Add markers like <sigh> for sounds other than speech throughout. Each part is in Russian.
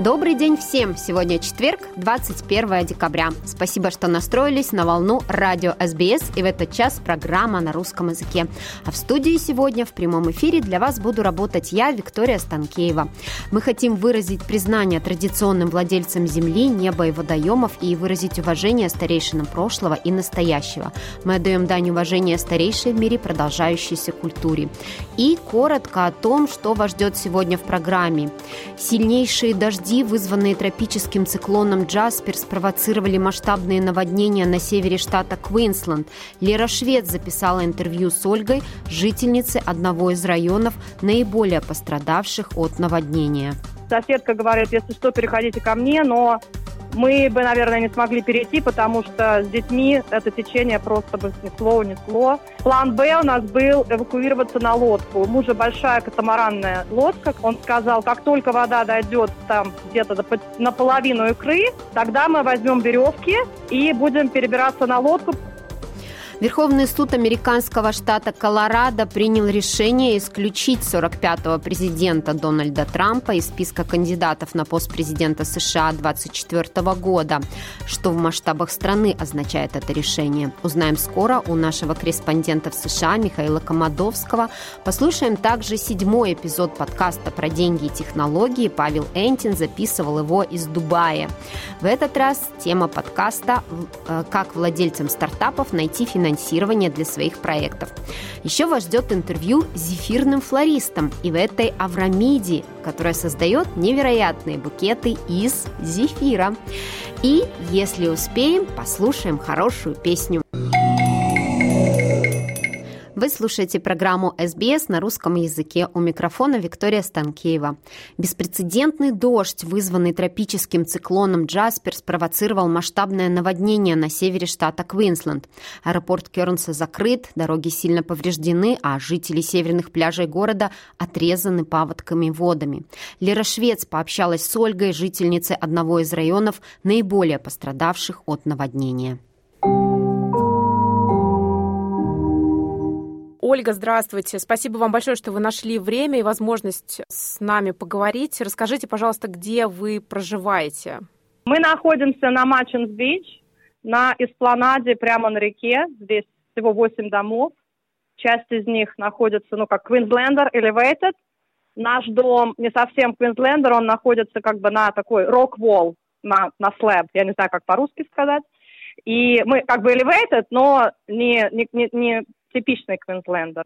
Добрый день всем! Сегодня четверг, 21 декабря. Спасибо, что настроились на волну радио СБС и в этот час программа на русском языке. А в студии сегодня в прямом эфире для вас буду работать я, Виктория Станкеева. Мы хотим выразить признание традиционным владельцам земли, неба и водоемов и выразить уважение старейшинам прошлого и настоящего. Мы отдаем дань уважения старейшей в мире продолжающейся культуре. И коротко о том, что вас ждет сегодня в программе. Сильнейшие дожди вызванные тропическим циклоном Джаспер, спровоцировали масштабные наводнения на севере штата Квинсленд. Лера Швед записала интервью с Ольгой, жительницей одного из районов, наиболее пострадавших от наводнения. Соседка говорит, если что, переходите ко мне, но мы бы, наверное, не смогли перейти, потому что с детьми это течение просто бы снесло, унесло. План Б у нас был эвакуироваться на лодку. У мужа большая катамаранная лодка. Он сказал, как только вода дойдет там где-то наполовину икры, тогда мы возьмем веревки и будем перебираться на лодку. Верховный суд американского штата Колорадо принял решение исключить 45-го президента Дональда Трампа из списка кандидатов на пост президента США 2024 года. Что в масштабах страны означает это решение? Узнаем скоро у нашего корреспондента в США Михаила Комадовского. Послушаем также седьмой эпизод подкаста про деньги и технологии. Павел Энтин записывал его из Дубая. В этот раз тема подкаста «Как владельцам стартапов найти финансирование финансирование для своих проектов. Еще вас ждет интервью с зефирным флористом и в этой Аврамиди, которая создает невероятные букеты из зефира. И, если успеем, послушаем хорошую песню. Вы слушаете программу «СБС» на русском языке. У микрофона Виктория Станкеева. Беспрецедентный дождь, вызванный тропическим циклоном Джаспер, спровоцировал масштабное наводнение на севере штата Квинсленд. Аэропорт Кернса закрыт, дороги сильно повреждены, а жители северных пляжей города отрезаны паводками водами. Лера Швец пообщалась с Ольгой, жительницей одного из районов, наиболее пострадавших от наводнения. Ольга, здравствуйте. Спасибо вам большое, что вы нашли время и возможность с нами поговорить. Расскажите, пожалуйста, где вы проживаете? Мы находимся на Мачинс-Бич, на эспланаде прямо на реке. Здесь всего 8 домов. Часть из них находится, ну, как Queenslander Elevated. Наш дом не совсем Queenslander, он находится как бы на такой rock-wall, на, на slab, я не знаю, как по-русски сказать. И мы как бы elevated, но не, не, не, не типичный Квинслендер.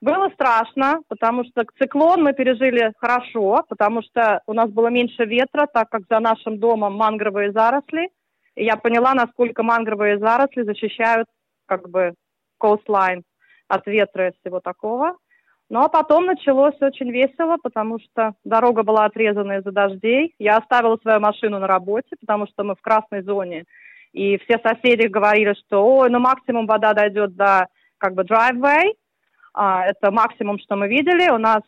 Было страшно, потому что циклон мы пережили хорошо, потому что у нас было меньше ветра, так как за нашим домом мангровые заросли. И я поняла, насколько мангровые заросли защищают как бы coastline от ветра и всего такого. Ну а потом началось очень весело, потому что дорога была отрезана из-за дождей. Я оставила свою машину на работе, потому что мы в красной зоне. И все соседи говорили, что ой, ну максимум вода дойдет до как бы driveway. А, это максимум, что мы видели. У нас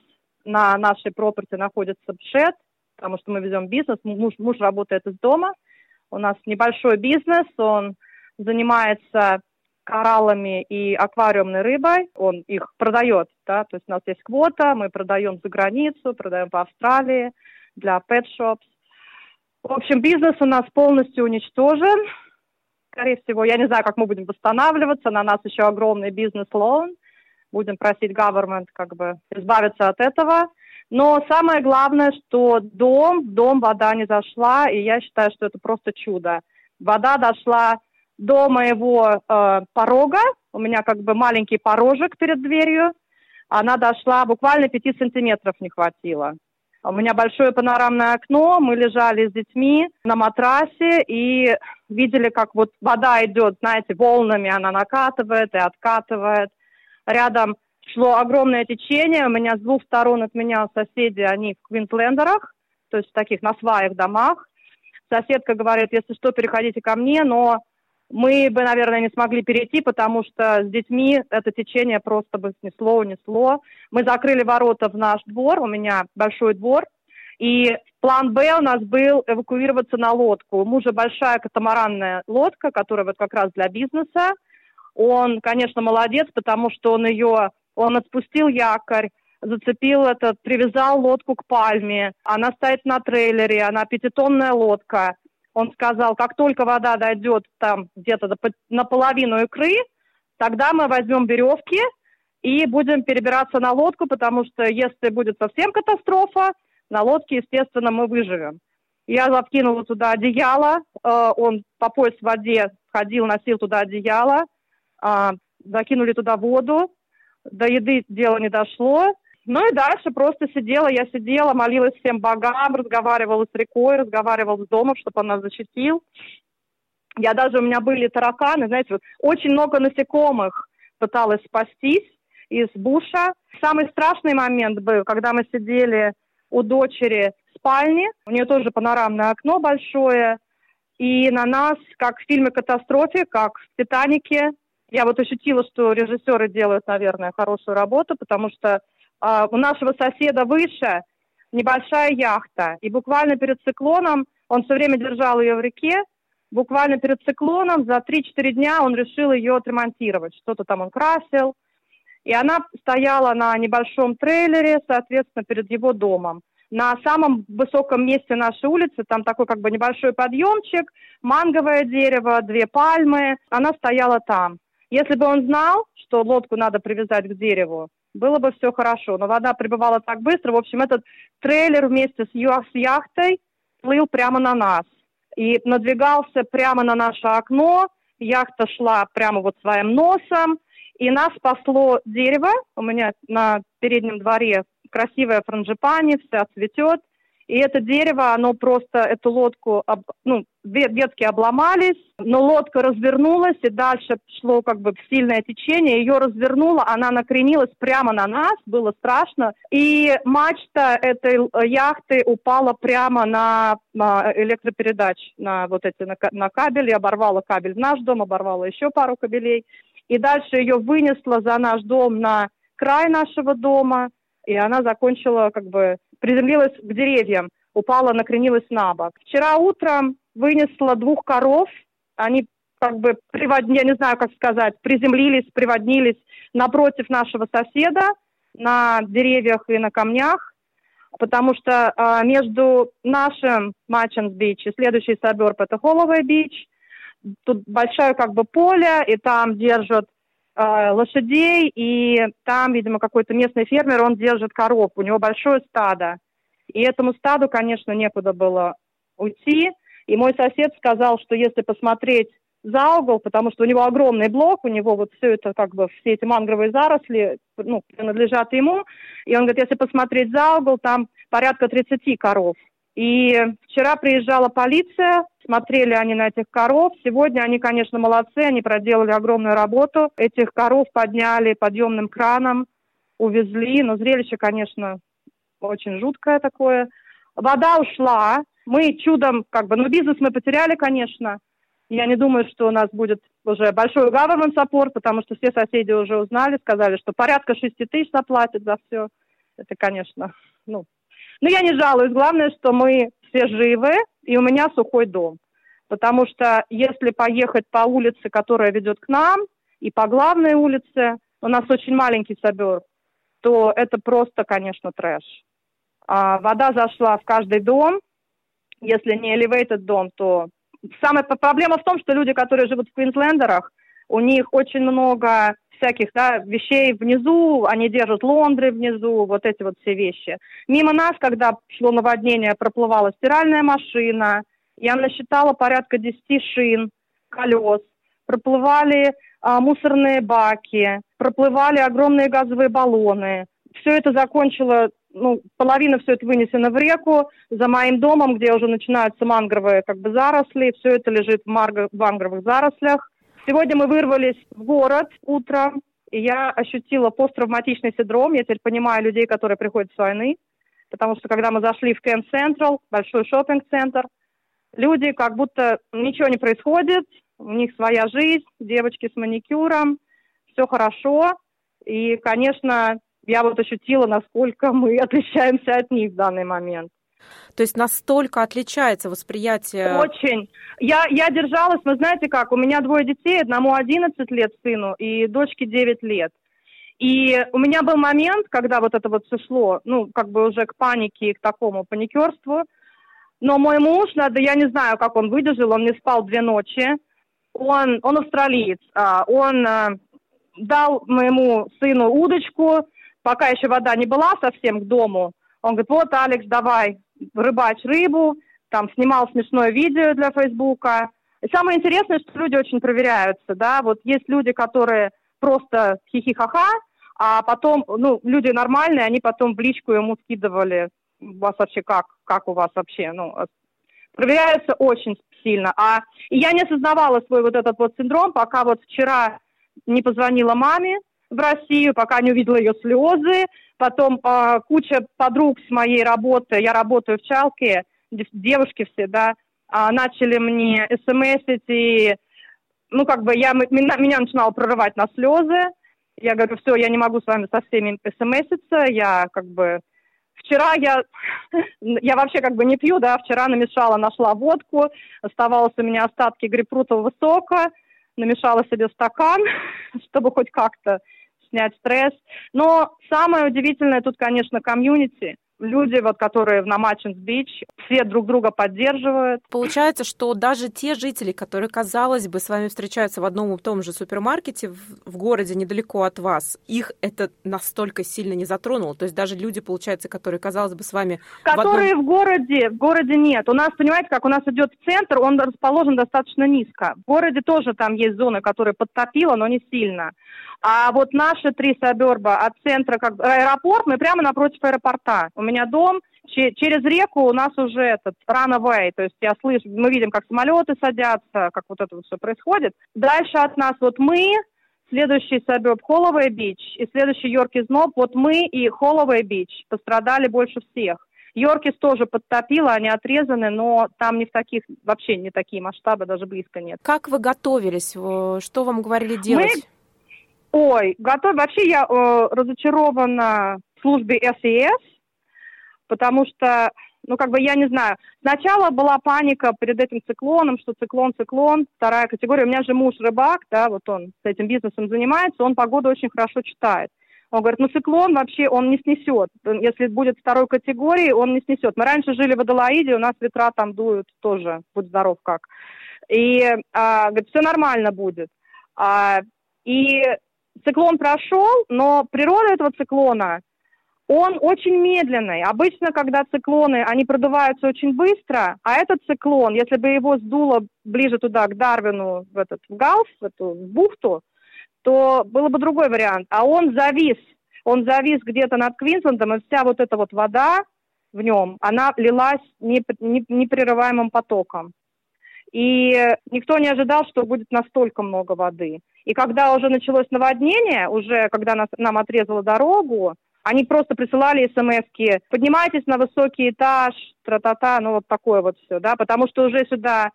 на нашей пропорте находится шед, потому что мы ведем бизнес. Муж, муж работает из дома. У нас небольшой бизнес, он занимается кораллами и аквариумной рыбой. Он их продает, да, то есть у нас есть квота, мы продаем за границу, продаем по Австралии для pet shops. В общем, бизнес у нас полностью уничтожен скорее всего, я не знаю, как мы будем восстанавливаться, на нас еще огромный бизнес-лоун, будем просить government как бы избавиться от этого. Но самое главное, что дом, дом вода не зашла, и я считаю, что это просто чудо. Вода дошла до моего э, порога, у меня как бы маленький порожек перед дверью, она дошла, буквально 5 сантиметров не хватило. У меня большое панорамное окно, мы лежали с детьми на матрасе и видели, как вот вода идет, знаете, волнами, она накатывает и откатывает. Рядом шло огромное течение, у меня с двух сторон от меня соседи, они в Квинслендерах, то есть в таких на сваях домах. Соседка говорит, если что, переходите ко мне, но мы бы, наверное, не смогли перейти, потому что с детьми это течение просто бы снесло, унесло. Мы закрыли ворота в наш двор, у меня большой двор, и план Б у нас был эвакуироваться на лодку. У мужа большая катамаранная лодка, которая вот как раз для бизнеса. Он, конечно, молодец, потому что он ее, он отпустил якорь, зацепил этот, привязал лодку к пальме. Она стоит на трейлере, она пятитонная лодка. Он сказал, как только вода дойдет там где-то наполовину икры, тогда мы возьмем веревки и будем перебираться на лодку, потому что если будет совсем катастрофа, на лодке, естественно, мы выживем. Я закинула туда одеяло, э, он по пояс в воде ходил, носил туда одеяло, э, закинули туда воду, до еды дело не дошло, ну и дальше просто сидела, я сидела, молилась всем богам, разговаривала с рекой, разговаривала с домом, чтобы он нас защитил. Я даже, у меня были тараканы, знаете, вот, очень много насекомых пыталась спастись из буша. Самый страшный момент был, когда мы сидели у дочери в спальне, у нее тоже панорамное окно большое, и на нас, как в фильме «Катастрофе», как в «Титанике», я вот ощутила, что режиссеры делают, наверное, хорошую работу, потому что а, у нашего соседа выше небольшая яхта. И буквально перед циклоном, он все время держал ее в реке, буквально перед циклоном за 3-4 дня он решил ее отремонтировать. Что-то там он красил. И она стояла на небольшом трейлере, соответственно, перед его домом. На самом высоком месте нашей улицы, там такой как бы небольшой подъемчик, манговое дерево, две пальмы. Она стояла там. Если бы он знал, что лодку надо привязать к дереву, было бы все хорошо. Но вода прибывала так быстро. В общем, этот трейлер вместе с, с яхтой плыл прямо на нас. И надвигался прямо на наше окно. Яхта шла прямо вот своим носом. И нас спасло дерево. У меня на переднем дворе красивая франжипани, вся цветет. И это дерево, оно просто, эту лодку, ну, ветки обломались, но лодка развернулась, и дальше шло как бы сильное течение, ее развернуло, она накренилась прямо на нас, было страшно, и мачта этой яхты упала прямо на, электропередач, на вот эти, на, на кабель, и оборвала кабель в наш дом, оборвала еще пару кабелей, и дальше ее вынесло за наш дом на край нашего дома, и она закончила как бы приземлилась к деревьям, упала, накренилась на бок. Вчера утром вынесла двух коров, они как бы, привод... я не знаю, как сказать, приземлились, приводнились напротив нашего соседа на деревьях и на камнях, потому что э, между нашим Маченс Бич и следующий саберб это Холловый Бич, тут большое как бы поле, и там держат лошадей, и там, видимо, какой-то местный фермер, он держит коров, у него большое стадо. И этому стаду, конечно, некуда было уйти. И мой сосед сказал, что если посмотреть за угол, потому что у него огромный блок, у него вот все это как бы, все эти мангровые заросли, ну, принадлежат ему. И он говорит, если посмотреть за угол, там порядка 30 коров. И вчера приезжала полиция, смотрели они на этих коров. Сегодня они, конечно, молодцы, они проделали огромную работу. Этих коров подняли подъемным краном, увезли. Но зрелище, конечно, очень жуткое такое. Вода ушла. Мы чудом, как бы, ну, бизнес мы потеряли, конечно. Я не думаю, что у нас будет уже большой government support, потому что все соседи уже узнали, сказали, что порядка 6 тысяч заплатят за все. Это, конечно, ну, но я не жалуюсь. Главное, что мы все живы, и у меня сухой дом. Потому что если поехать по улице, которая ведет к нам, и по главной улице, у нас очень маленький собер, то это просто, конечно, трэш. А, вода зашла в каждый дом. Если не elevated дом, то самая проблема в том, что люди, которые живут в Квинслендерах, у них очень много всяких да, вещей внизу, они держат лондры внизу, вот эти вот все вещи. Мимо нас, когда шло наводнение, проплывала стиральная машина, я насчитала порядка 10 шин, колес, проплывали а, мусорные баки, проплывали огромные газовые баллоны. Все это закончило, ну, половина все это вынесено в реку, за моим домом, где уже начинаются мангровые как бы заросли, все это лежит в, марго- мангровых зарослях. Сегодня мы вырвались в город утром, и я ощутила посттравматичный синдром. Я теперь понимаю людей, которые приходят с войны, потому что когда мы зашли в Кен Централ, большой шопинг-центр, люди как будто ничего не происходит, у них своя жизнь, девочки с маникюром, все хорошо. И, конечно, я вот ощутила, насколько мы <laughs> отличаемся от них в данный момент. То есть настолько отличается восприятие? Очень. Я, я держалась, вы знаете как, у меня двое детей, одному 11 лет сыну и дочке 9 лет. И у меня был момент, когда вот это вот все шло, ну, как бы уже к панике и к такому паникерству. Но мой муж, надо, я не знаю, как он выдержал, он не спал две ночи. Он, он австралиец, а, он а, дал моему сыну удочку, пока еще вода не была совсем к дому. Он говорит, вот, Алекс, давай, рыбачь рыбу, там снимал смешное видео для Фейсбука. И самое интересное, что люди очень проверяются, да, вот есть люди, которые просто хихихаха, а потом, ну, люди нормальные, они потом в личку ему скидывали, у вас вообще как, как у вас вообще, ну, проверяются очень сильно. А и я не осознавала свой вот этот вот синдром, пока вот вчера не позвонила маме в Россию, пока не увидела ее слезы, потом э, куча подруг с моей работы, я работаю в Чалке, девушки все, да, э, начали мне смсить, и, ну, как бы я, меня, меня начинало прорывать на слезы, я говорю, все, я не могу с вами со всеми смситься, я как бы... Вчера я, <laughs> я вообще как бы не пью, да, вчера намешала, нашла водку, оставалось у меня остатки грейпфрутового сока, намешала себе стакан, <laughs> чтобы хоть как-то снять стресс. Но самое удивительное тут, конечно, комьюнити люди, вот, которые на Machans Beach, все друг друга поддерживают. Получается, что даже те жители, которые, казалось бы, с вами встречаются в одном и том же супермаркете в, в городе недалеко от вас, их это настолько сильно не затронуло. То есть даже люди, получается, которые, казалось бы, с вами... Которые в, одном... в городе, в городе нет. У нас, понимаете, как у нас идет центр, он расположен достаточно низко. В городе тоже там есть зоны, которые подтопило, но не сильно. А вот наши три саберба от центра, как аэропорт, мы прямо напротив аэропорта. У меня дом, через реку у нас уже этот runaway, то есть я слышу, мы видим, как самолеты садятся, как вот это вот все происходит. Дальше от нас вот мы, следующий саберб Холловый Бич и следующий Йоркис Ноб, вот мы и Холловый Бич пострадали больше всех. Йоркис тоже подтопило, они отрезаны, но там не в таких, вообще не такие масштабы, даже близко нет. Как вы готовились? Что вам говорили делать? Мы Ой, готов. Вообще я э, разочарована в службе СИС, потому что, ну, как бы, я не знаю. Сначала была паника перед этим циклоном, что циклон, циклон, вторая категория. У меня же муж рыбак, да, вот он с этим бизнесом занимается, он погоду очень хорошо читает. Он говорит, ну циклон вообще он не снесет. Если будет второй категории, он не снесет. Мы раньше жили в Адалаиде, у нас ветра там дуют тоже, будь здоров как. И а, говорит, все нормально будет. А, и циклон прошел, но природа этого циклона, он очень медленный. Обычно, когда циклоны, они продуваются очень быстро, а этот циклон, если бы его сдуло ближе туда, к Дарвину, в этот в Галф, в эту в бухту, то было бы другой вариант. А он завис, он завис где-то над Квинслендом, и вся вот эта вот вода в нем, она лилась непрерываемым потоком. И никто не ожидал, что будет настолько много воды. И когда уже началось наводнение, уже когда нас, нам отрезала дорогу, они просто присылали смс поднимайтесь на высокий этаж, тра-та-та, ну вот такое вот все, да, потому что уже сюда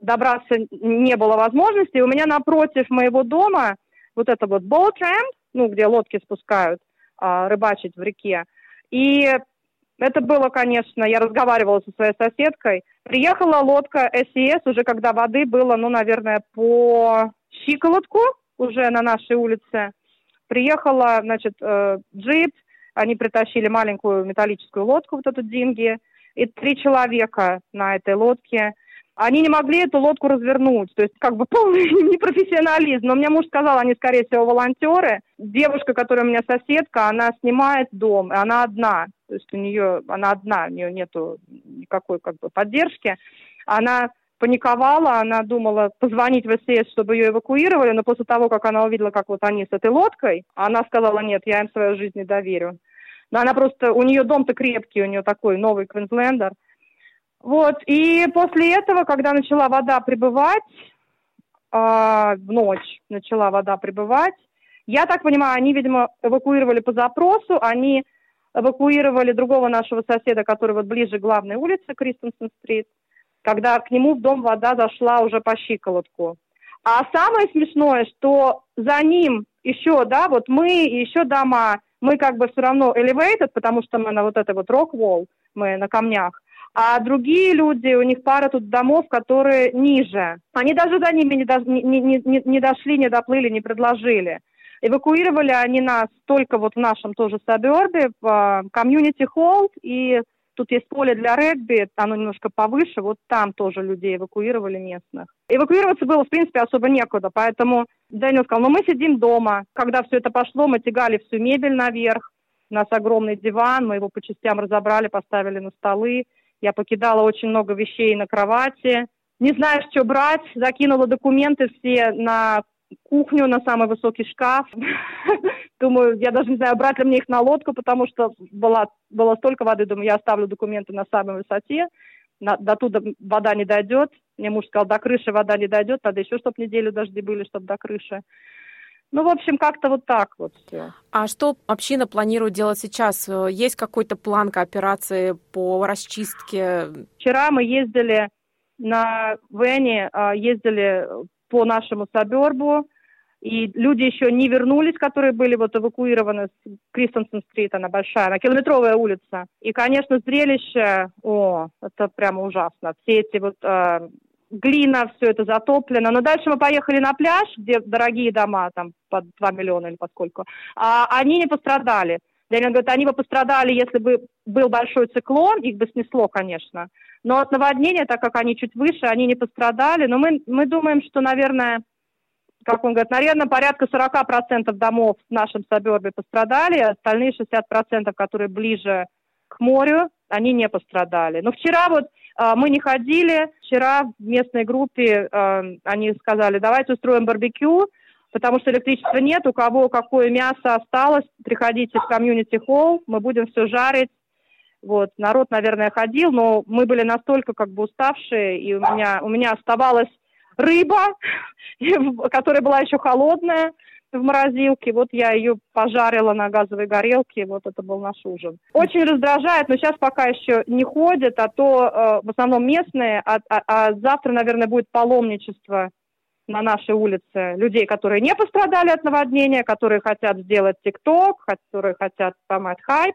добраться не было возможности. У меня напротив моего дома вот это вот boat ну, где лодки спускают, а, рыбачить в реке. И это было, конечно, я разговаривала со своей соседкой. Приехала лодка СИС уже когда воды было, ну, наверное, по щиколотку уже на нашей улице. Приехала, значит, э, джип, они притащили маленькую металлическую лодку, вот эту деньги, и три человека на этой лодке. Они не могли эту лодку развернуть, то есть как бы <laughs> полный непрофессионализм. Но мне муж сказал, они, скорее всего, волонтеры. Девушка, которая у меня соседка, она снимает дом, и она одна. То есть у нее, она одна, у нее нету никакой как бы поддержки. Она паниковала, она думала позвонить в СС, чтобы ее эвакуировали, но после того, как она увидела, как вот они с этой лодкой, она сказала, нет, я им свою жизнь не доверю. Но она просто, у нее дом-то крепкий, у нее такой новый Квинслендер. Вот, и после этого, когда начала вода прибывать, э, в ночь начала вода прибывать, я так понимаю, они, видимо, эвакуировали по запросу, они эвакуировали другого нашего соседа, который вот ближе к главной улице, Кристенсен-стрит, когда к нему в дом вода зашла уже по щиколотку. А самое смешное, что за ним еще, да, вот мы и еще дома, мы как бы все равно elevated, потому что мы на вот этой вот wall, мы на камнях. А другие люди, у них пара тут домов, которые ниже. Они даже за ними не, до, не, не, не, не дошли, не доплыли, не предложили. Эвакуировали они нас только вот в нашем тоже сабербе, в комьюнити холл, и тут есть поле для регби, оно немножко повыше, вот там тоже людей эвакуировали местных. Эвакуироваться было, в принципе, особо некуда, поэтому Дэниел сказал, ну мы сидим дома. Когда все это пошло, мы тягали всю мебель наверх, у нас огромный диван, мы его по частям разобрали, поставили на столы, я покидала очень много вещей на кровати. Не знаю, что брать. Закинула документы все на кухню, на самый высокий шкаф. <laughs> Думаю, я даже не знаю, брать ли мне их на лодку, потому что была, было столько воды. Думаю, я оставлю документы на самой высоте. На, до туда вода не дойдет. Мне муж сказал, до крыши вода не дойдет. Надо еще, чтобы неделю дожди были, чтобы до крыши. Ну, в общем, как-то вот так вот все. А что община планирует делать сейчас? Есть какой-то план кооперации по расчистке? Вчера мы ездили на Вене, а, ездили по нашему сабербу, и люди еще не вернулись, которые были вот эвакуированы с Кристенсен-стрит, она большая, она километровая улица. И, конечно, зрелище, о, это прямо ужасно. Все эти вот э, глина, все это затоплено. Но дальше мы поехали на пляж, где дорогие дома, там, по 2 миллиона или поскольку. А они не пострадали. Дэниел говорит, они бы пострадали, если бы был большой циклон, их бы снесло, конечно. Но от наводнения, так как они чуть выше, они не пострадали. Но мы, мы думаем, что, наверное, как он говорит, наверное, порядка 40% домов в нашем сабербе пострадали, а остальные 60%, которые ближе к морю, они не пострадали. Но вчера вот э, мы не ходили, вчера в местной группе э, они сказали, давайте устроим барбекю, потому что электричества нет, у кого какое мясо осталось, приходите в комьюнити-холл, мы будем все жарить. Вот, народ, наверное, ходил, но мы были настолько как бы уставшие, и у меня, у меня оставалась рыба, <laughs> которая была еще холодная, в морозилке. Вот я ее пожарила на газовой горелке. Вот это был наш ужин. Очень раздражает, но сейчас пока еще не ходят, а то э, в основном местные. А, а, а завтра, наверное, будет паломничество на нашей улице людей, которые не пострадали от наводнения, которые хотят сделать ТикТок, которые хотят поймать хайп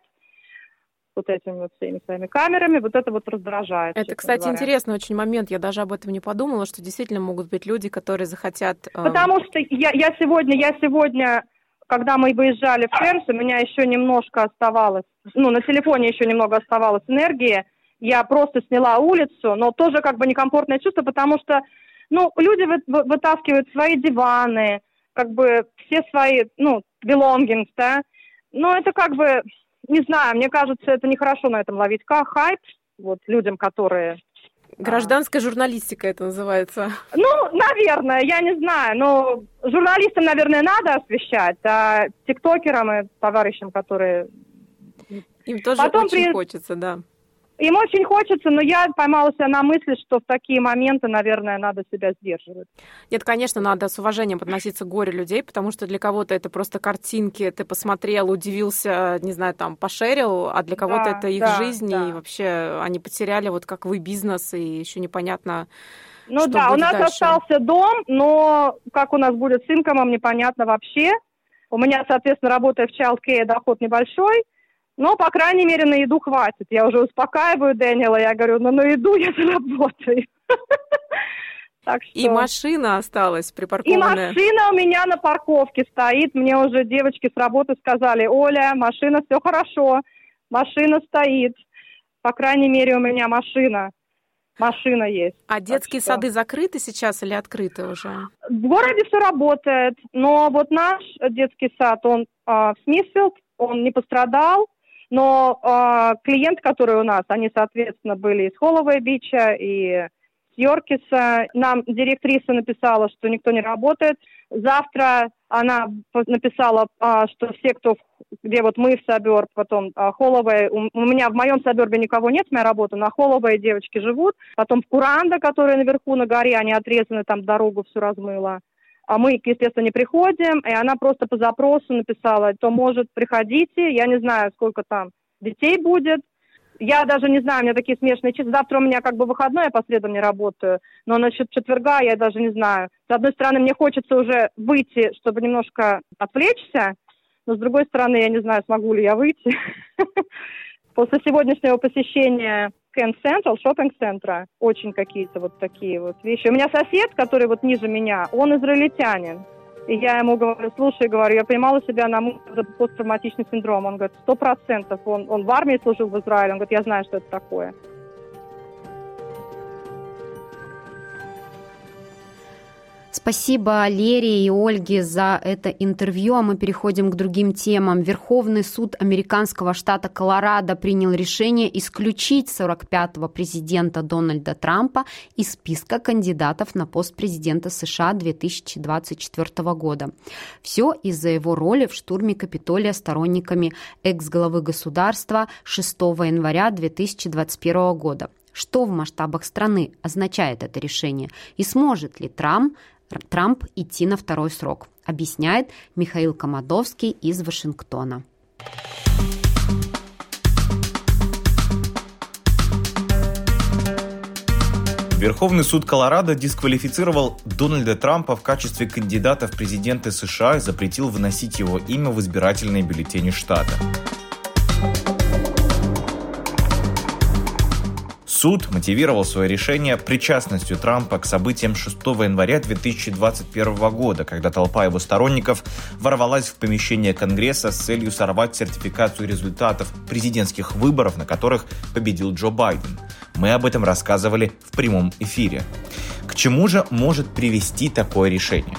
вот этими вот всеми своими камерами, вот это вот раздражает. Это, кстати, говоря. интересный очень момент. Я даже об этом не подумала, что действительно могут быть люди, которые захотят... Э... Потому что я, я сегодня, я сегодня, когда мы выезжали в Ферс, у меня еще немножко оставалось, ну, на телефоне еще немного оставалось энергии, я просто сняла улицу, но тоже как бы некомфортное чувство, потому что, ну, люди вы, вытаскивают свои диваны, как бы все свои, ну, belongings, да, но это как бы не знаю, мне кажется, это нехорошо на этом ловить как хайп, вот людям, которые Гражданская журналистика это называется. Ну, наверное, я не знаю. Но журналистам, наверное, надо освещать, а тиктокерам и товарищам, которые... Им тоже Потом очень при... хочется, да. Им очень хочется, но я поймала себя на мысли, что в такие моменты, наверное, надо себя сдерживать. Нет, конечно, надо с уважением относиться к горе людей, потому что для кого-то это просто картинки, ты посмотрел, удивился, не знаю, там, пошерил, а для кого-то да, это их да, жизнь, да. и вообще они потеряли вот как вы бизнес, и еще непонятно, ну что да, у нас дальше. остался дом, но как у нас будет с инкомом, непонятно вообще. У меня, соответственно, работая в Child доход небольшой, но, по крайней мере, на еду хватит. Я уже успокаиваю Дэниела, я говорю, ну на еду я заработаю. <laughs> Так что... И машина осталась припаркованная. И машина у меня на парковке стоит. Мне уже девочки с работы сказали, Оля, машина, все хорошо, машина стоит. По крайней мере, у меня машина. Машина есть. А детские что... сады закрыты сейчас или открыты уже? В городе все работает, но вот наш детский сад, он э, в Смитфилд, он не пострадал, но э, клиенты, которые у нас, они, соответственно, были из Холловой Бича и с Йоркиса. Нам директриса написала, что никто не работает. Завтра она написала, а, что все, кто, где вот мы в Сабер, потом а, Холловой, у, у меня в моем Сабербе никого нет, моя работа, на Холловой девочки живут, потом в Куранда, которая наверху на горе, они отрезаны, там дорогу всю размыла а мы, естественно, не приходим, и она просто по запросу написала, то может приходите, я не знаю, сколько там детей будет, я даже не знаю, у меня такие смешные числа. Завтра у меня как бы выходной, я по средам не работаю. Но насчет четверга я даже не знаю. С одной стороны, мне хочется уже выйти, чтобы немножко отвлечься. Но с другой стороны, я не знаю, смогу ли я выйти. <laughs> После сегодняшнего посещения Кен Централ, шопинг-центра, очень какие-то вот такие вот вещи. У меня сосед, который вот ниже меня, он израильтянин. И я ему говорю, слушай, говорю, я поймала себя на посттравматичный синдром. Он говорит, сто процентов. Он, он в армии служил в Израиле. Он говорит, я знаю, что это такое. Спасибо Лере и Ольге за это интервью, а мы переходим к другим темам. Верховный суд американского штата Колорадо принял решение исключить 45-го президента Дональда Трампа из списка кандидатов на пост президента США 2024 года. Все из-за его роли в штурме Капитолия сторонниками экс-главы государства 6 января 2021 года. Что в масштабах страны означает это решение? И сможет ли Трамп Трамп идти на второй срок, объясняет Михаил Комадовский из Вашингтона. Верховный суд Колорадо дисквалифицировал Дональда Трампа в качестве кандидата в президенты США и запретил выносить его имя в избирательные бюллетени штата. Суд мотивировал свое решение причастностью Трампа к событиям 6 января 2021 года, когда толпа его сторонников ворвалась в помещение Конгресса с целью сорвать сертификацию результатов президентских выборов, на которых победил Джо Байден. Мы об этом рассказывали в прямом эфире. К чему же может привести такое решение?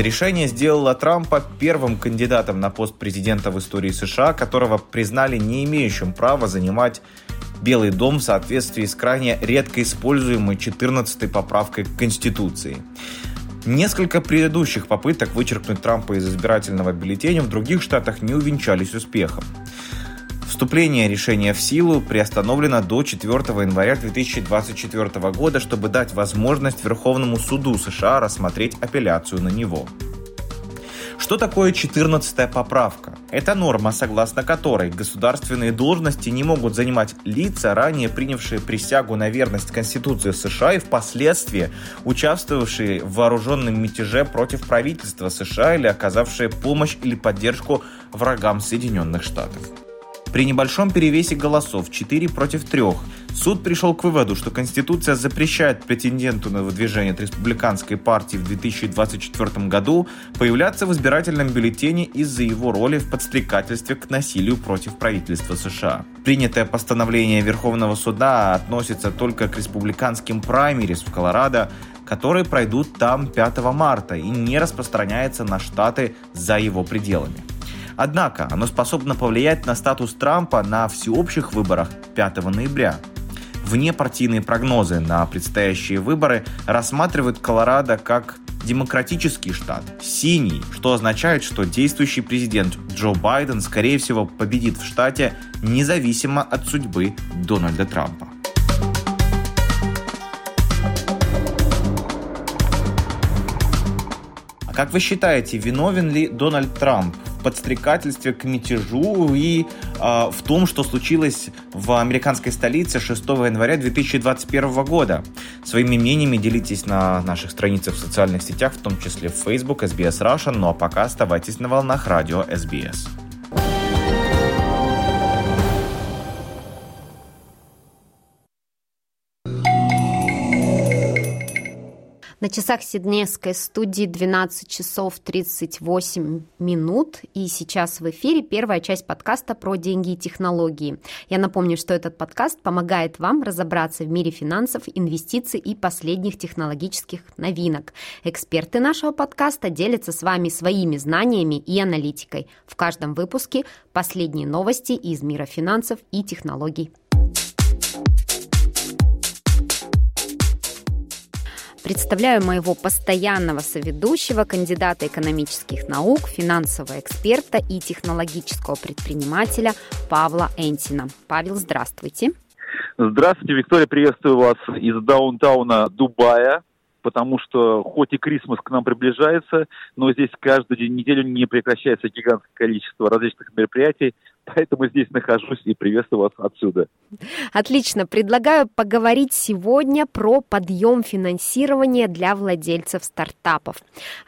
Это решение сделало Трампа первым кандидатом на пост президента в истории США, которого признали не имеющим права занимать Белый дом в соответствии с крайне редко используемой 14-й поправкой к Конституции. Несколько предыдущих попыток вычеркнуть Трампа из избирательного бюллетеня в других штатах не увенчались успехом. Вступление решения в силу приостановлено до 4 января 2024 года, чтобы дать возможность Верховному суду США рассмотреть апелляцию на него. Что такое 14-я поправка? Это норма, согласно которой государственные должности не могут занимать лица, ранее принявшие присягу на верность Конституции США и впоследствии участвовавшие в вооруженном мятеже против правительства США или оказавшие помощь или поддержку врагам Соединенных Штатов. При небольшом перевесе голосов 4 против 3 суд пришел к выводу, что Конституция запрещает претенденту на выдвижение от республиканской партии в 2024 году появляться в избирательном бюллетене из-за его роли в подстрекательстве к насилию против правительства США. Принятое постановление Верховного суда относится только к республиканским праймерис в Колорадо, которые пройдут там 5 марта и не распространяется на штаты за его пределами. Однако оно способно повлиять на статус Трампа на всеобщих выборах 5 ноября. Внепартийные прогнозы на предстоящие выборы рассматривают Колорадо как демократический штат, синий, что означает, что действующий президент Джо Байден, скорее всего, победит в штате независимо от судьбы Дональда Трампа. А как вы считаете, виновен ли Дональд Трамп подстрекательстве к мятежу и э, в том, что случилось в американской столице 6 января 2021 года. Своими мнениями делитесь на наших страницах в социальных сетях, в том числе в Facebook, SBS Russian, ну а пока оставайтесь на волнах радио SBS. На часах Сиднейской студии 12 часов 38 минут. И сейчас в эфире первая часть подкаста про деньги и технологии. Я напомню, что этот подкаст помогает вам разобраться в мире финансов, инвестиций и последних технологических новинок. Эксперты нашего подкаста делятся с вами своими знаниями и аналитикой. В каждом выпуске последние новости из мира финансов и технологий. Представляю моего постоянного соведущего, кандидата экономических наук, финансового эксперта и технологического предпринимателя Павла Энтина. Павел, здравствуйте. Здравствуйте, Виктория, приветствую вас из даунтауна Дубая, потому что хоть и Крисмас к нам приближается, но здесь каждую неделю не прекращается гигантское количество различных мероприятий, поэтому здесь нахожусь и приветствую вас отсюда. Отлично. Предлагаю поговорить сегодня про подъем финансирования для владельцев стартапов.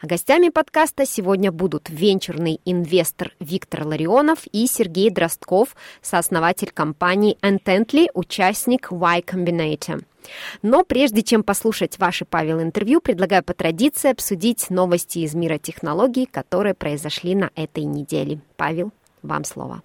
А гостями подкаста сегодня будут венчурный инвестор Виктор Ларионов и Сергей Дростков, сооснователь компании Intently, участник Y Combinator. Но прежде чем послушать ваши, Павел, интервью, предлагаю по традиции обсудить новости из мира технологий, которые произошли на этой неделе. Павел, вам слово.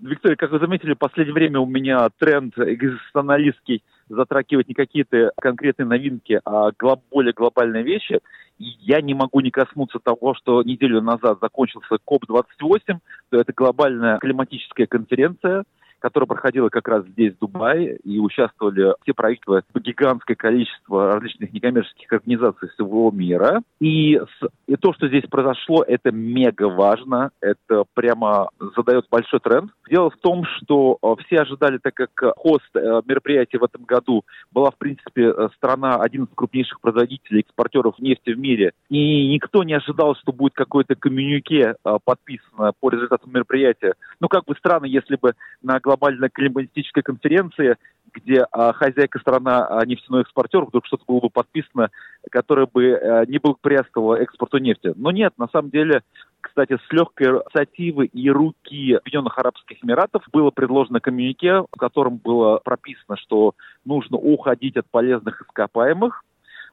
Виктория, как вы заметили, в последнее время у меня тренд экзистенциалистский затрагивать не какие-то конкретные новинки, а глоб, более глобальные вещи. И я не могу не коснуться того, что неделю назад закончился COP-28, то это глобальная климатическая конференция, которая проходила как раз здесь, в Дубае, и участвовали все правительства, гигантское количество различных некоммерческих организаций всего мира. И, и то, что здесь произошло, это мега важно, это прямо задает большой тренд. Дело в том, что э, все ожидали, так как хост э, мероприятия в этом году была, в принципе, э, страна, один из крупнейших производителей, экспортеров нефти в мире, и никто не ожидал, что будет какое-то коммюнике подписано по результатам мероприятия. Ну, как бы странно, если бы на глобальной климатической конференции, где а, хозяйка страна а, нефтяной экспортер, вдруг что-то было бы подписано, которое бы а, не благоприятствовало экспорту нефти. Но нет, на самом деле, кстати, с легкой инициативы и руки Объединенных Арабских Эмиратов было предложено коммюнике, в котором было прописано, что нужно уходить от полезных ископаемых,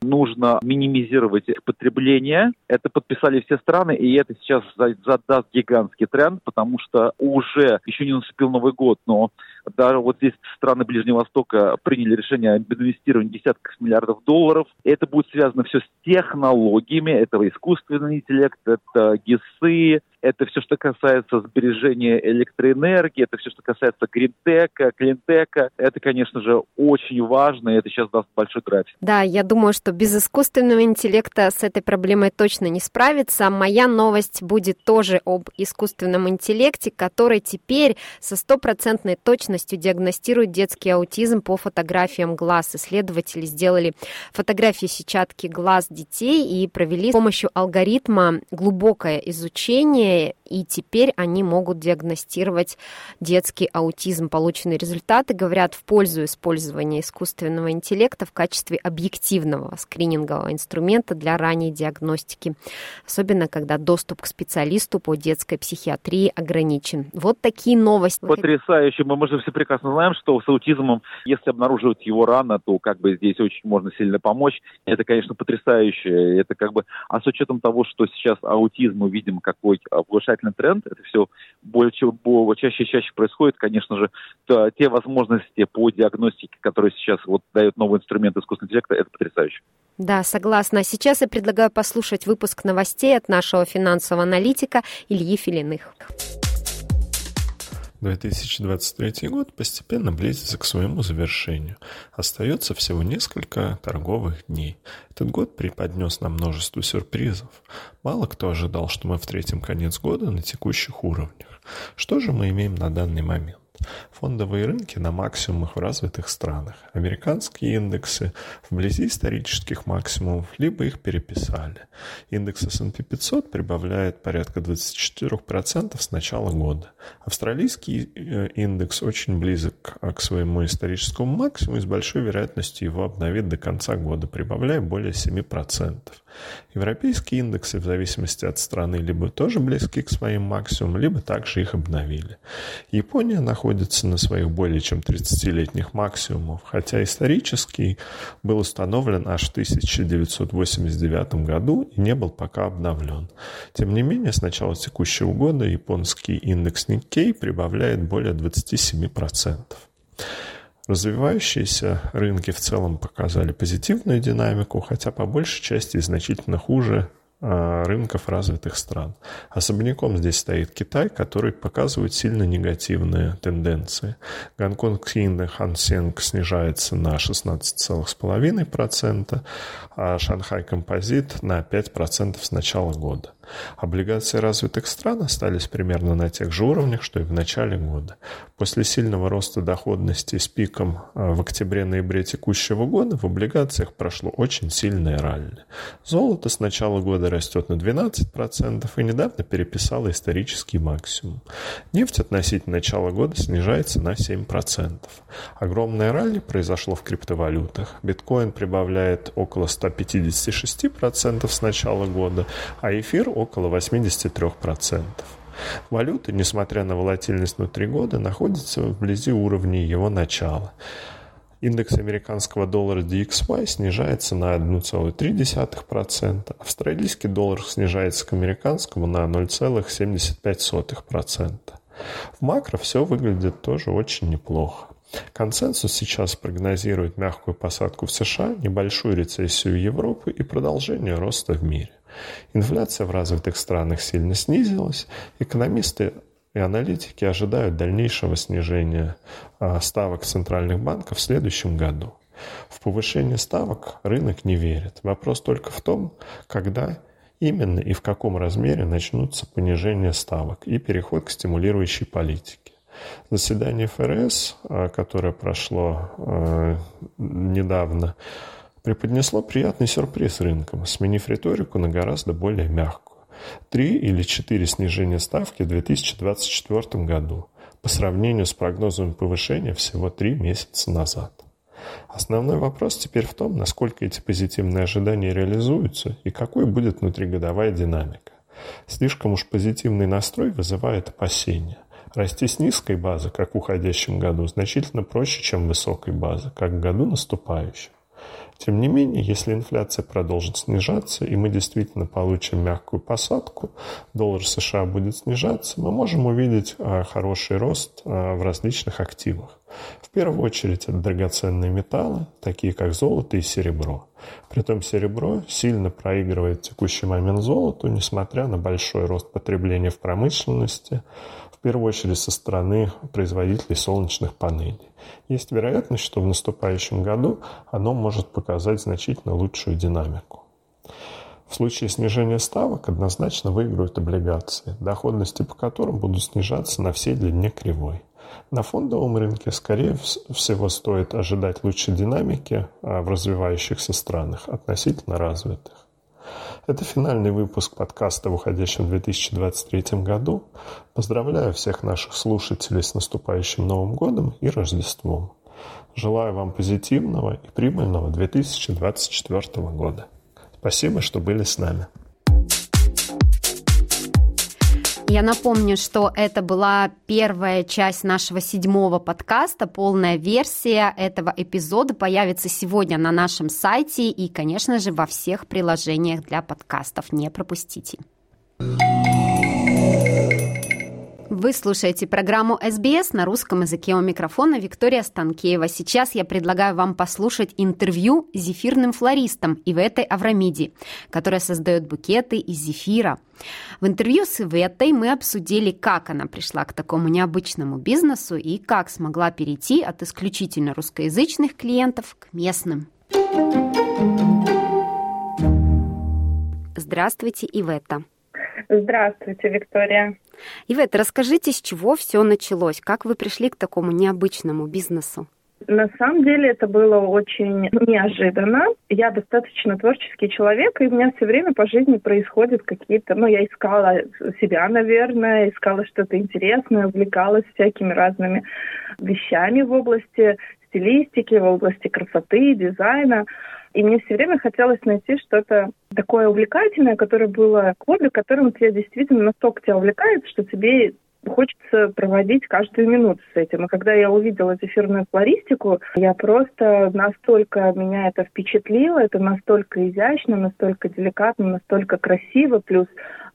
нужно минимизировать их потребление. Это подписали все страны, и это сейчас задаст гигантский тренд, потому что уже еще не наступил Новый год, но даже вот здесь страны Ближнего Востока приняли решение об инвестировании десятков миллиардов долларов. Это будет связано все с технологиями, это искусственный интеллект, это ГИСы, это все, что касается сбережения электроэнергии, это все, что касается гринтека, клинтека. Это, конечно же, очень важно, и это сейчас даст большой драйв. Да, я думаю, что без искусственного интеллекта с этой проблемой точно не справиться. Моя новость будет тоже об искусственном интеллекте, который теперь со стопроцентной точностью диагностирует детский аутизм по фотографиям глаз. Исследователи сделали фотографии сетчатки глаз детей и провели с помощью алгоритма глубокое изучение и теперь они могут диагностировать детский аутизм. Полученные результаты говорят в пользу использования искусственного интеллекта в качестве объективного скринингового инструмента для ранней диагностики, особенно когда доступ к специалисту по детской психиатрии ограничен. Вот такие новости. Потрясающе. Мы, мы же все прекрасно знаем, что с аутизмом, если обнаруживать его рано, то как бы здесь очень можно сильно помочь. Это, конечно, потрясающе. Это как бы, а с учетом того, что сейчас аутизм мы видим какой повышательный тренд, это все больше, чаще и чаще происходит, конечно же, то, те возможности по диагностике, которые сейчас вот дает новый инструмент искусственного интеллекта, это потрясающе. Да, согласна. Сейчас я предлагаю послушать выпуск новостей от нашего финансового аналитика Ильи Филиных. 2023 год постепенно близится к своему завершению. Остается всего несколько торговых дней. Этот год преподнес нам множество сюрпризов. Мало кто ожидал, что мы встретим конец года на текущих уровнях. Что же мы имеем на данный момент? Фондовые рынки на максимумах в развитых странах. Американские индексы вблизи исторических максимумов, либо их переписали. Индекс S&P 500 прибавляет порядка 24% с начала года. Австралийский э, индекс очень близок к своему историческому максимуму и с большой вероятностью его обновит до конца года, прибавляя более 7%. Европейские индексы, в зависимости от страны, либо тоже близки к своим максимумам, либо также их обновили. Япония находится на своих более чем 30-летних максимумах, хотя исторический был установлен аж в 1989 году и не был пока обновлен. Тем не менее, с начала текущего года японский индекс Nikkei прибавляет более 27%. Развивающиеся рынки в целом показали позитивную динамику, хотя по большей части значительно хуже а, рынков развитых стран. Особняком здесь стоит Китай, который показывает сильно негативные тенденции. Гонконгский индекс Хан Сенг снижается на 16,5%, а Шанхай Композит на 5% с начала года. Облигации развитых стран остались примерно на тех же уровнях, что и в начале года. После сильного роста доходности с пиком а, в октябре-ноябре текущего года в облигациях прошло очень сильное ралли. Золото с начала года растет на 12% и недавно переписало исторический максимум. Нефть относительно начала года снижается на 7%. Огромное ралли произошло в криптовалютах. Биткоин прибавляет около 156% с начала года, а эфир около 83%. Валюта, несмотря на волатильность внутри года, находится вблизи уровней его начала. Индекс американского доллара DXY снижается на 1,3%, австралийский доллар снижается к американскому на 0,75%. В макро все выглядит тоже очень неплохо. Консенсус сейчас прогнозирует мягкую посадку в США, небольшую рецессию Европы и продолжение роста в мире. Инфляция в развитых странах сильно снизилась. Экономисты и аналитики ожидают дальнейшего снижения а, ставок центральных банков в следующем году. В повышение ставок рынок не верит. Вопрос только в том, когда именно и в каком размере начнутся понижение ставок и переход к стимулирующей политике. Заседание ФРС, а, которое прошло а, недавно, преподнесло приятный сюрприз рынкам, сменив риторику на гораздо более мягкую. Три или четыре снижения ставки в 2024 году по сравнению с прогнозом повышения всего три месяца назад. Основной вопрос теперь в том, насколько эти позитивные ожидания реализуются и какой будет внутригодовая динамика. Слишком уж позитивный настрой вызывает опасения. Расти с низкой базы, как в уходящем году, значительно проще, чем высокой базы, как в году наступающем. Тем не менее, если инфляция продолжит снижаться, и мы действительно получим мягкую посадку, доллар США будет снижаться, мы можем увидеть а, хороший рост а, в различных активах. В первую очередь это драгоценные металлы, такие как золото и серебро. Притом серебро сильно проигрывает в текущий момент золоту, несмотря на большой рост потребления в промышленности, первую очередь со стороны производителей солнечных панелей. Есть вероятность, что в наступающем году оно может показать значительно лучшую динамику. В случае снижения ставок однозначно выиграют облигации, доходности по которым будут снижаться на всей длине кривой. На фондовом рынке, скорее всего, стоит ожидать лучшей динамики а в развивающихся странах относительно развитых. Это финальный выпуск подкаста в уходящем 2023 году. Поздравляю всех наших слушателей с наступающим Новым годом и Рождеством. Желаю вам позитивного и прибыльного 2024 года. Спасибо, что были с нами. Я напомню, что это была первая часть нашего седьмого подкаста. Полная версия этого эпизода появится сегодня на нашем сайте и, конечно же, во всех приложениях для подкастов. Не пропустите. Вы слушаете программу СБС на русском языке у микрофона Виктория Станкеева. Сейчас я предлагаю вам послушать интервью с зефирным флористом Иветой Аврамиди, которая создает букеты из зефира. В интервью с Иветой мы обсудили, как она пришла к такому необычному бизнесу и как смогла перейти от исключительно русскоязычных клиентов к местным. Здравствуйте, Ивета. Здравствуйте, Виктория. Ивет, расскажите, с чего все началось? Как вы пришли к такому необычному бизнесу? На самом деле это было очень неожиданно. Я достаточно творческий человек, и у меня все время по жизни происходят какие-то... Ну, я искала себя, наверное, искала что-то интересное, увлекалась всякими разными вещами в области стилистики, в области красоты, дизайна. И мне все время хотелось найти что-то такое увлекательное, которое было хобби, которым тебя действительно настолько тебя увлекает, что тебе хочется проводить каждую минуту с этим. И когда я увидела зефирную флористику, я просто настолько меня это впечатлило, это настолько изящно, настолько деликатно, настолько красиво, плюс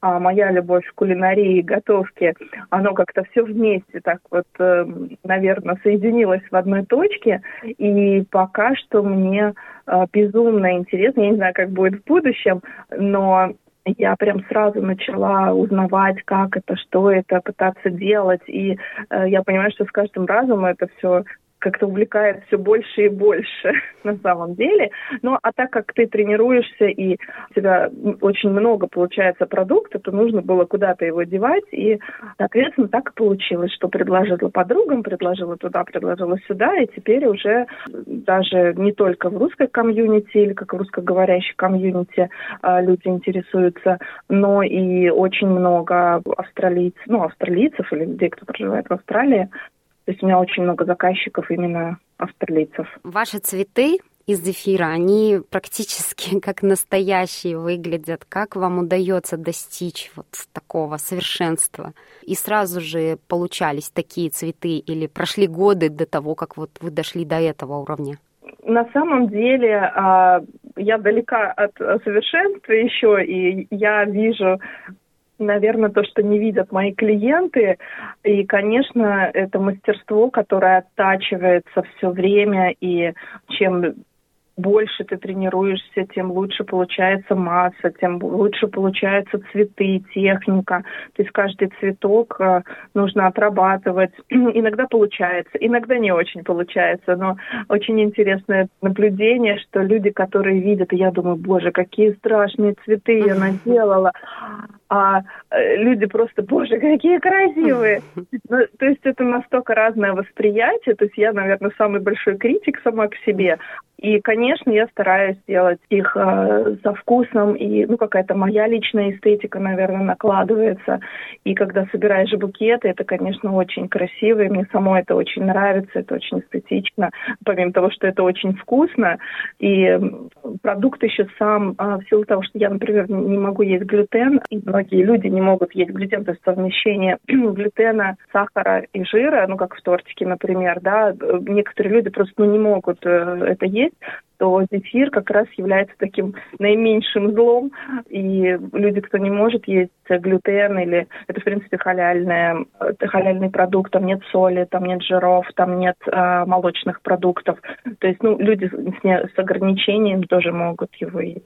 а моя любовь к кулинарии и готовке, оно как-то все вместе так вот, э, наверное, соединилось в одной точке. И пока что мне э, безумно интересно, я не знаю, как будет в будущем, но я прям сразу начала узнавать, как это, что это, пытаться делать. И э, я понимаю, что с каждым разом это все как-то увлекает все больше и больше <laughs> на самом деле. Но а так как ты тренируешься и у тебя очень много получается продукта, то нужно было куда-то его девать. И, соответственно, так и получилось, что предложила подругам, предложила туда, предложила сюда. И теперь уже даже не только в русской комьюнити или как в русскоговорящей комьюнити а, люди интересуются, но и очень много австралийцев, ну, австралийцев или людей, кто проживает в Австралии, то есть у меня очень много заказчиков именно австралийцев. Ваши цветы из эфира, они практически <laughs> как настоящие выглядят. Как вам удается достичь вот такого совершенства? И сразу же получались такие цветы или прошли годы до того, как вот вы дошли до этого уровня? На самом деле а, я далека от совершенства еще, и я вижу наверное, то, что не видят мои клиенты. И, конечно, это мастерство, которое оттачивается все время, и чем больше ты тренируешься, тем лучше получается масса, тем лучше получаются цветы, техника. То есть каждый цветок э, нужно отрабатывать. <clears throat> иногда получается, иногда не очень получается, но очень интересное наблюдение, что люди, которые видят, и я думаю, боже, какие страшные цветы я наделала, а э, люди просто, боже, какие красивые. Ну, то есть это настолько разное восприятие, то есть я, наверное, самый большой критик сама к себе, и, конечно, я стараюсь делать их э, со вкусом, и, ну, какая-то моя личная эстетика, наверное, накладывается. И когда собираешь букеты, это, конечно, очень красиво, и мне самой это очень нравится, это очень эстетично, помимо того, что это очень вкусно. И продукт еще сам, э, в силу того, что я, например, не могу есть глютен, и многие люди не могут есть глютен, то есть совмещение <clears throat> глютена, сахара и жира, ну, как в тортике, например, да, некоторые люди просто ну, не могут э, это есть, есть, то зефир как раз является таким наименьшим злом, и люди, кто не может есть глютен или это, в принципе, халяльное, это халяльный продукт, там нет соли, там нет жиров, там нет э, молочных продуктов. То есть, ну, люди с, с ограничением тоже могут его есть.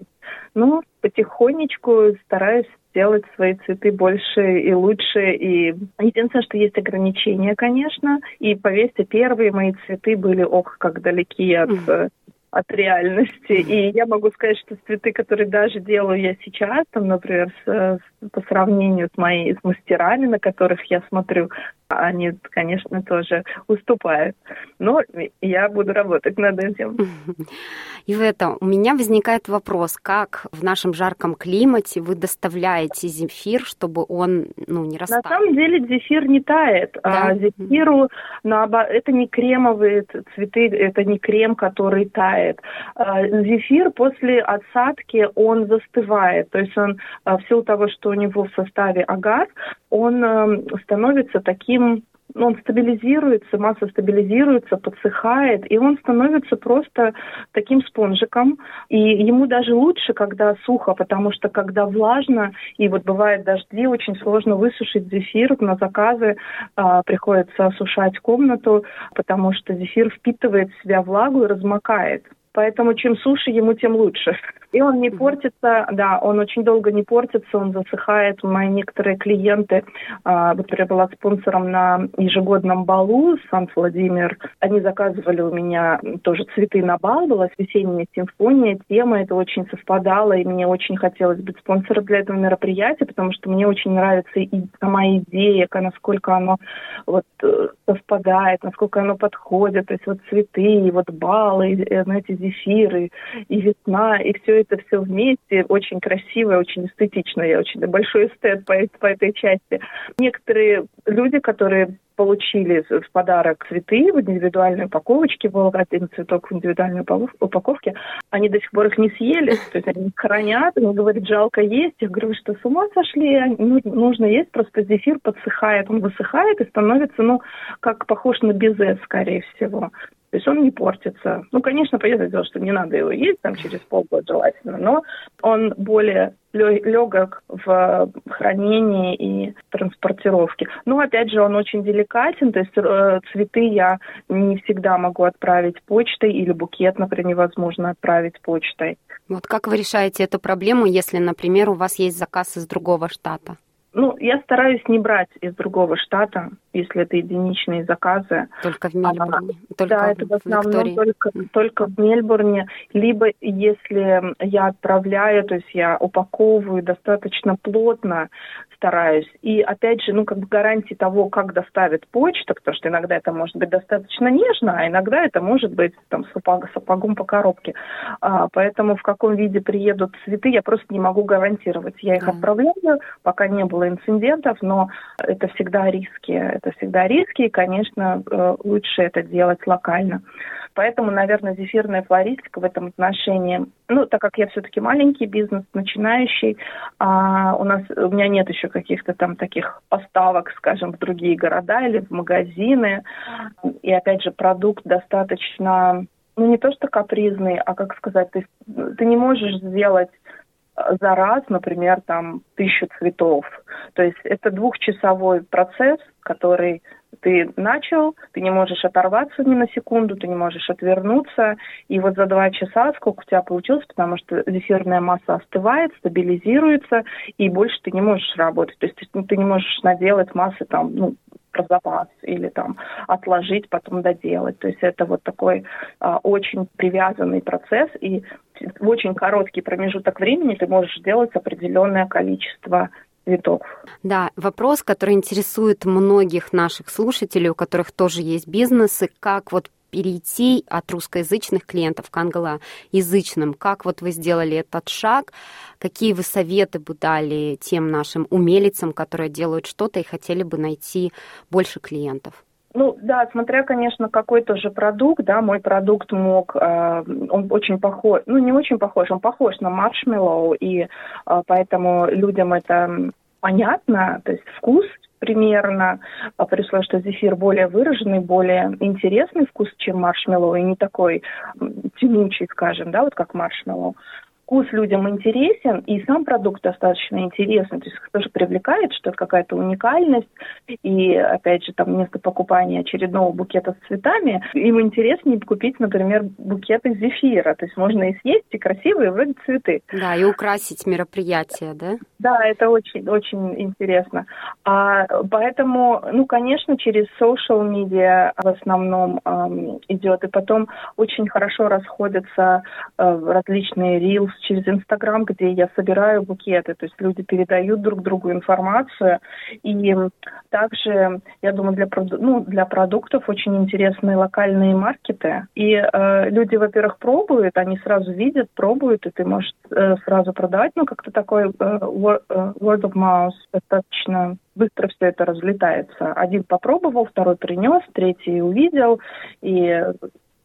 Но потихонечку стараюсь делать свои цветы больше и лучше. И единственное, что есть ограничения, конечно. И поверьте, первые мои цветы были, ох, как далеки от от реальности. И я могу сказать, что цветы, которые даже делаю я сейчас, там, например, с, по сравнению с моими с мастерами, на которых я смотрю, они, конечно, тоже уступают. Но я буду работать над этим. И в этом у меня возникает вопрос, как в нашем жарком климате вы доставляете зефир, чтобы он ну, не растаял? На самом деле зефир не тает. А да? А зефиру, это не кремовые цветы, это не крем, который тает. А зефир после отсадки, он застывает. То есть он, а, в силу того, что у него в составе агар, он эм, становится таким он стабилизируется, масса стабилизируется, подсыхает, и он становится просто таким спонжиком. И ему даже лучше, когда сухо, потому что когда влажно, и вот бывает дожди, очень сложно высушить зефир. На заказы а, приходится осушать комнату, потому что зефир впитывает в себя влагу и размокает. Поэтому чем суше ему, тем лучше. И он не портится, да, он очень долго не портится, он засыхает. Мои некоторые клиенты, а, вот я была спонсором на ежегодном балу Сан-Владимир, они заказывали у меня тоже цветы на бал, была весенняя симфония, тема это очень совпадала, и мне очень хотелось быть спонсором для этого мероприятия, потому что мне очень нравится и сама идея, насколько оно вот э, совпадает, насколько оно подходит, то есть вот цветы, и вот баллы, и, знаете, зефиры, и весна, и все это все вместе очень красиво, очень эстетично. Я очень большой эстет по, по этой части. Некоторые люди, которые получили в подарок цветы в индивидуальной упаковочке, был один цветок в индивидуальной упаковке, они до сих пор их не съели, то есть они их хранят, они говорят, жалко есть. Я говорю, что, с ума сошли? Ну, нужно есть, просто зефир подсыхает, он высыхает и становится, ну, как похож на безе, скорее всего. То есть он не портится. Ну, конечно, понятное дело, что не надо его есть там через полгода желательно, но он более легок в хранении и транспортировке. Но, опять же, он очень деликатен, то есть э, цветы я не всегда могу отправить почтой или букет, например, невозможно отправить почтой. Вот как вы решаете эту проблему, если, например, у вас есть заказ из другого штата? Ну, я стараюсь не брать из другого штата, если это единичные заказы. Только в Мельбурне? А, только да, это в основном в только, только в Мельбурне. Либо если я отправляю, то есть я упаковываю достаточно плотно, стараюсь. И опять же, ну как бы гарантии того, как доставит почта, потому что иногда это может быть достаточно нежно, а иногда это может быть там сапог, сапогом по коробке. А, поэтому в каком виде приедут цветы, я просто не могу гарантировать. Я их да. отправляю, пока не было инцидентов, но это всегда риски. Это всегда риски, и, конечно, э, лучше это делать локально. Поэтому, наверное, зефирная флористика в этом отношении, ну, так как я все-таки маленький бизнес, начинающий, а у нас у меня нет еще каких-то там таких поставок, скажем, в другие города или в магазины. И опять же, продукт достаточно, ну, не то что капризный, а как сказать, ты, ты не можешь сделать за раз, например, там тысячу цветов. То есть это двухчасовой процесс, который ты начал, ты не можешь оторваться ни на секунду, ты не можешь отвернуться, и вот за два часа сколько у тебя получилось, потому что зефирная масса остывает, стабилизируется, и больше ты не можешь работать. То есть ты, не можешь наделать массы там, ну, про запас или там отложить, потом доделать. То есть это вот такой а, очень привязанный процесс, и в очень короткий промежуток времени ты можешь сделать определенное количество цветов. Да, вопрос, который интересует многих наших слушателей, у которых тоже есть бизнесы, как вот перейти от русскоязычных клиентов к англоязычным. Как вот вы сделали этот шаг? Какие вы советы бы дали тем нашим умелицам, которые делают что-то и хотели бы найти больше клиентов? Ну да, смотря, конечно, какой тоже продукт, да, мой продукт мог, э, он очень похож, ну не очень похож, он похож на маршмеллоу, и э, поэтому людям это понятно, то есть вкус примерно, а при что зефир более выраженный, более интересный вкус, чем маршмеллоу, и не такой тянучий, скажем, да, вот как маршмеллоу вкус людям интересен, и сам продукт достаточно интересный, то есть их тоже привлекает, что это какая-то уникальность, и, опять же, там вместо покупания очередного букета с цветами, им интереснее купить, например, букет из зефира, то есть можно и съесть, и красивые вроде цветы. Да, и украсить мероприятие, да? Да, это очень, очень интересно. А, поэтому, ну, конечно, через social media в основном эм, идет, и потом очень хорошо расходятся э, различные reels, через Инстаграм, где я собираю букеты, то есть люди передают друг другу информацию. И также, я думаю, для, ну, для продуктов очень интересные локальные маркеты. И э, люди, во-первых, пробуют, они сразу видят, пробуют, и ты можешь э, сразу продавать. Ну, как-то такой э, э, word of mouth достаточно быстро все это разлетается. Один попробовал, второй принес, третий увидел, и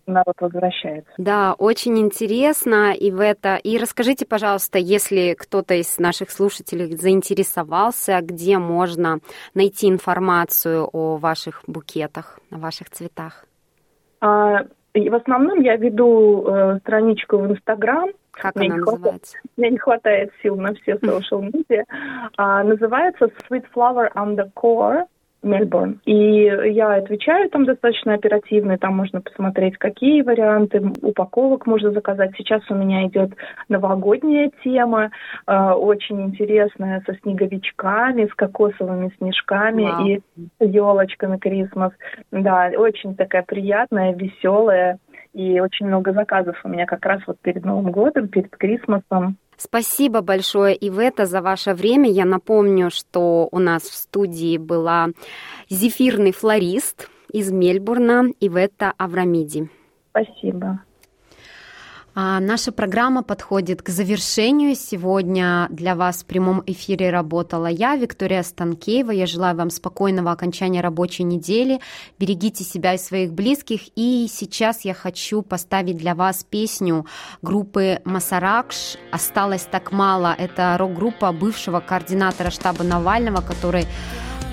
народ возвращается. Да, очень интересно и в это. И расскажите, пожалуйста, если кто-то из наших слушателей заинтересовался, где можно найти информацию о ваших букетах, о ваших цветах? А, в основном я веду э, страничку в Инстаграм. Как мне она называется? Хватает, мне не хватает сил на все <laughs> social media. А, называется Sweet Flower Undercore Мельбурн. И я отвечаю там достаточно оперативно, там можно посмотреть, какие варианты упаковок можно заказать. Сейчас у меня идет новогодняя тема, э, очень интересная, со снеговичками, с кокосовыми снежками Вау. и елочками Крисмас. Да, очень такая приятная, веселая, и очень много заказов у меня как раз вот перед Новым годом, перед Крисмасом. Спасибо большое, Ивета, за ваше время. Я напомню, что у нас в студии была зефирный флорист из Мельбурна Ивета Аврамиди. Спасибо. А наша программа подходит к завершению. Сегодня для вас в прямом эфире работала я, Виктория Станкеева. Я желаю вам спокойного окончания рабочей недели. Берегите себя и своих близких. И сейчас я хочу поставить для вас песню группы Масаракш «Осталось так мало». Это рок-группа бывшего координатора штаба Навального, который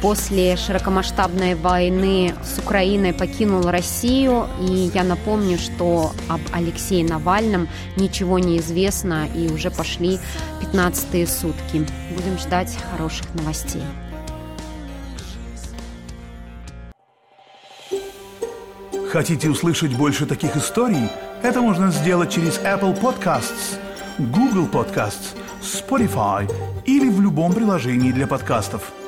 после широкомасштабной войны с Украиной покинул Россию. И я напомню, что об Алексее Навальном ничего не известно, и уже пошли 15 сутки. Будем ждать хороших новостей. Хотите услышать больше таких историй? Это можно сделать через Apple Podcasts, Google Podcasts, Spotify или в любом приложении для подкастов –